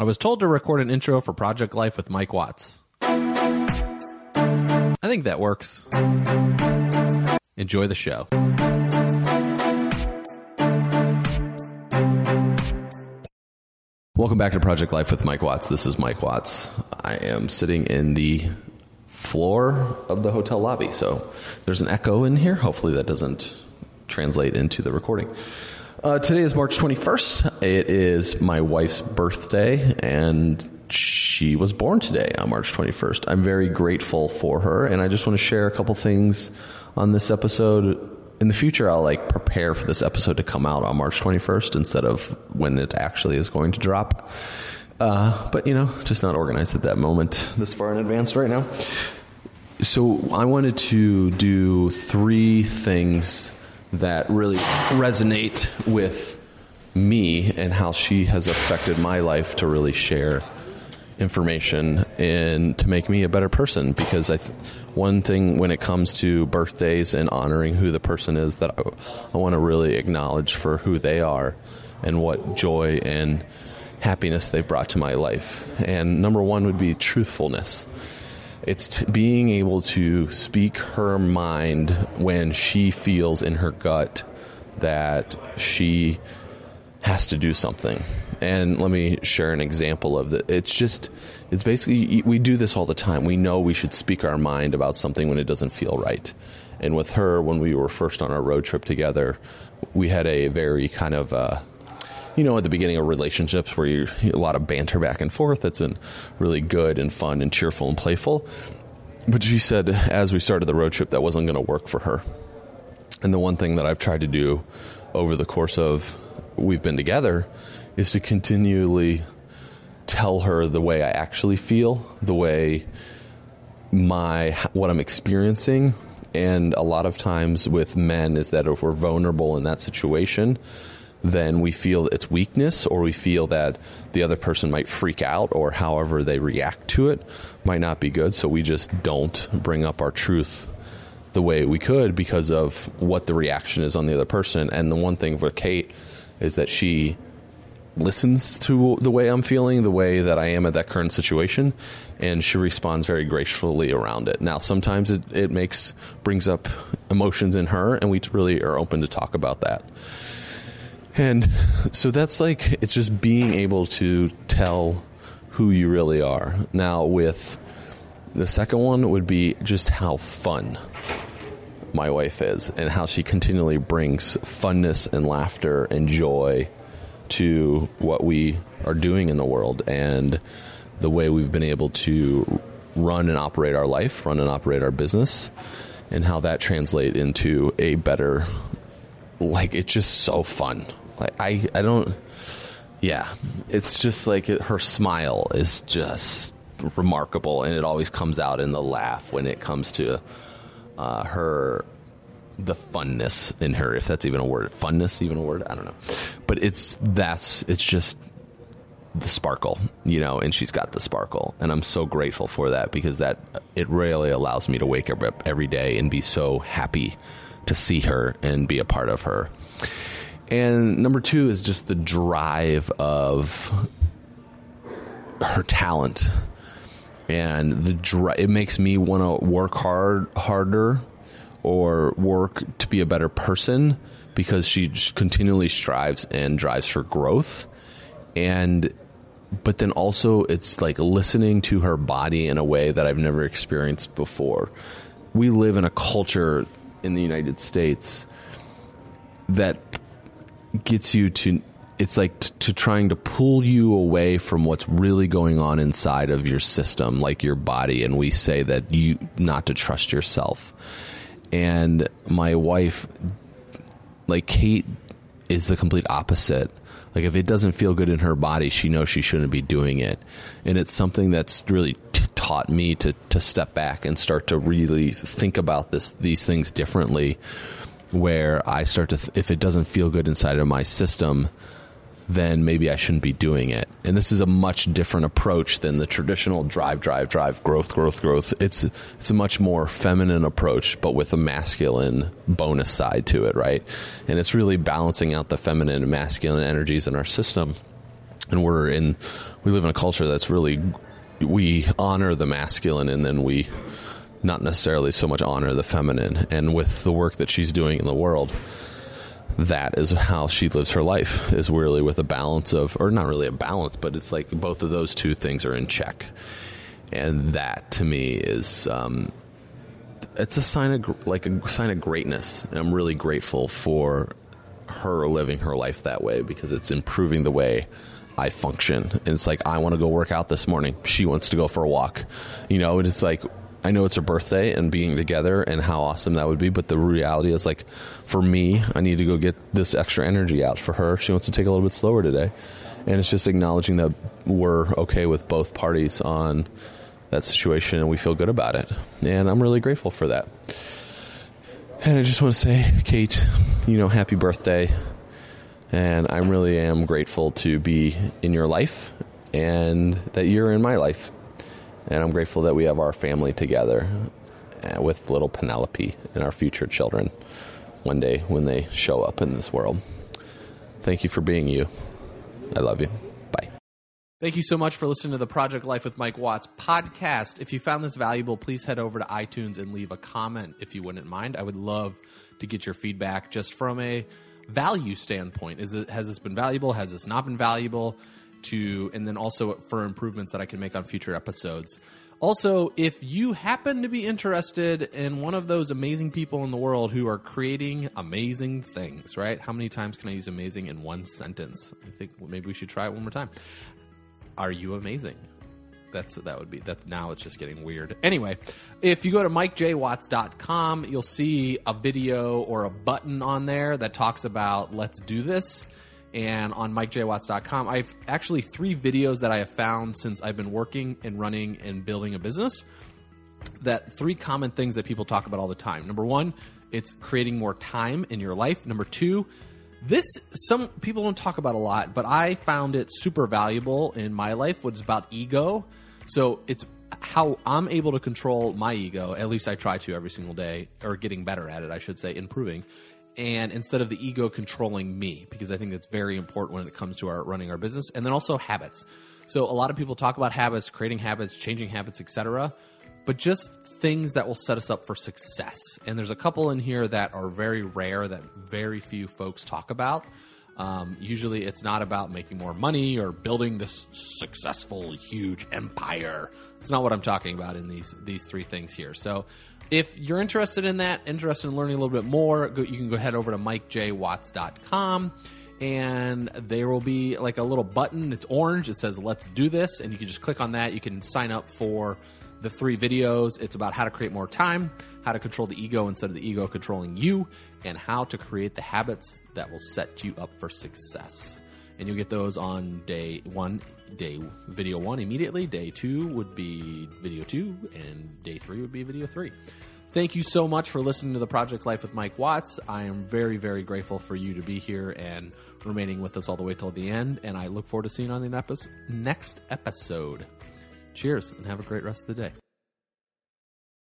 I was told to record an intro for Project Life with Mike Watts. I think that works. Enjoy the show. Welcome back to Project Life with Mike Watts. This is Mike Watts. I am sitting in the floor of the hotel lobby, so there's an echo in here. Hopefully, that doesn't translate into the recording. Uh, today is March 21st. It is my wife's birthday, and she was born today on March 21st. I'm very grateful for her, and I just want to share a couple things on this episode. In the future, I'll like prepare for this episode to come out on March 21st instead of when it actually is going to drop. Uh, but you know, just not organized at that moment this far in advance right now. So I wanted to do three things that really resonate with me and how she has affected my life to really share information and to make me a better person because I th- one thing when it comes to birthdays and honoring who the person is that I, I want to really acknowledge for who they are and what joy and happiness they've brought to my life. And number 1 would be truthfulness. It's t- being able to speak her mind when she feels in her gut that she has to do something. And let me share an example of that. It's just, it's basically, we do this all the time. We know we should speak our mind about something when it doesn't feel right. And with her, when we were first on our road trip together, we had a very kind of, uh, you know, at the beginning of relationships where you a lot of banter back and forth. That's been really good and fun and cheerful and playful. But she said as we started the road trip, that wasn't going to work for her. And the one thing that I've tried to do over the course of we've been together is to continually tell her the way I actually feel, the way my what I'm experiencing, and a lot of times with men is that if we're vulnerable in that situation, then we feel it's weakness or we feel that the other person might freak out or however they react to it might not be good. So we just don't bring up our truth the way we could because of what the reaction is on the other person. And the one thing for Kate is that she listens to the way I'm feeling, the way that I am at that current situation, and she responds very gracefully around it. Now, sometimes it, it makes brings up emotions in her, and we really are open to talk about that. And so that's like it's just being able to tell who you really are. Now, with the second one would be just how fun my wife is and how she continually brings funness and laughter and joy to what we are doing in the world and the way we've been able to run and operate our life, run and operate our business, and how that translate into a better like it's just so fun. Like I I don't yeah, it's just like it, her smile is just remarkable and it always comes out in the laugh when it comes to uh, her the funness in her, if that's even a word. Funness, even a word? I don't know. But it's that's it's just the sparkle, you know, and she's got the sparkle, and I'm so grateful for that because that it really allows me to wake up every day and be so happy to see her and be a part of her. And number two is just the drive of her talent and the dri- it makes me want to work hard harder or work to be a better person because she continually strives and drives for growth and but then also it's like listening to her body in a way that I've never experienced before. We live in a culture in the United States that gets you to it's like t- to trying to pull you away from what's really going on inside of your system like your body. And we say that you not to trust yourself. And my wife like Kate is the complete opposite. Like if it doesn't feel good in her body she knows she shouldn't be doing it. And it's something that's really t- taught me to to step back and start to really think about this these things differently where I start to th- if it doesn't feel good inside of my system then maybe I shouldn't be doing it. And this is a much different approach than the traditional drive, drive, drive, growth, growth, growth. It's it's a much more feminine approach, but with a masculine bonus side to it, right? And it's really balancing out the feminine and masculine energies in our system. and we're in we live in a culture that's really we honor the masculine and then we not necessarily so much honor the feminine and with the work that she's doing in the world that is how she lives her life is really with a balance of or not really a balance but it's like both of those two things are in check and that to me is um, it's a sign of like a sign of greatness and i'm really grateful for her living her life that way because it's improving the way I function. And it's like I want to go work out this morning. She wants to go for a walk. You know, and it's like I know it's her birthday and being together and how awesome that would be, but the reality is like for me, I need to go get this extra energy out for her. She wants to take a little bit slower today. And it's just acknowledging that we're okay with both parties on that situation and we feel good about it. And I'm really grateful for that. And I just want to say, Kate, you know, happy birthday. And I really am grateful to be in your life and that you're in my life. And I'm grateful that we have our family together uh, with little Penelope and our future children one day when they show up in this world. Thank you for being you. I love you. Bye. Thank you so much for listening to the Project Life with Mike Watts podcast. If you found this valuable, please head over to iTunes and leave a comment if you wouldn't mind. I would love to get your feedback just from a value standpoint. Is it has this been valuable? Has this not been valuable? To and then also for improvements that I can make on future episodes. Also, if you happen to be interested in one of those amazing people in the world who are creating amazing things, right? How many times can I use amazing in one sentence? I think maybe we should try it one more time. Are you amazing? That's that would be that now it's just getting weird. Anyway, if you go to mikejwatts.com, you'll see a video or a button on there that talks about let's do this. And on mikejwatts.com, I've actually three videos that I have found since I've been working and running and building a business. That three common things that people talk about all the time. Number one, it's creating more time in your life. Number two, this some people don't talk about a lot, but I found it super valuable in my life. Was about ego. So it's how I'm able to control my ego. At least I try to every single day, or getting better at it, I should say, improving. And instead of the ego controlling me, because I think that's very important when it comes to our running our business, and then also habits. So a lot of people talk about habits, creating habits, changing habits, etc. But just things that will set us up for success. And there's a couple in here that are very rare that very few folks talk about. Um, usually, it's not about making more money or building this successful, huge empire. It's not what I'm talking about in these these three things here. So, if you're interested in that, interested in learning a little bit more, go, you can go head over to mikejwatts.com and there will be like a little button. It's orange. It says "Let's do this," and you can just click on that. You can sign up for the three videos. It's about how to create more time, how to control the ego instead of the ego controlling you, and how to create the habits that will set you up for success. And you'll get those on day one, day video one immediately. Day two would be video two, and day three would be video three. Thank you so much for listening to the Project Life with Mike Watts. I am very, very grateful for you to be here and remaining with us all the way till the end. And I look forward to seeing you on the next episode. Cheers and have a great rest of the day.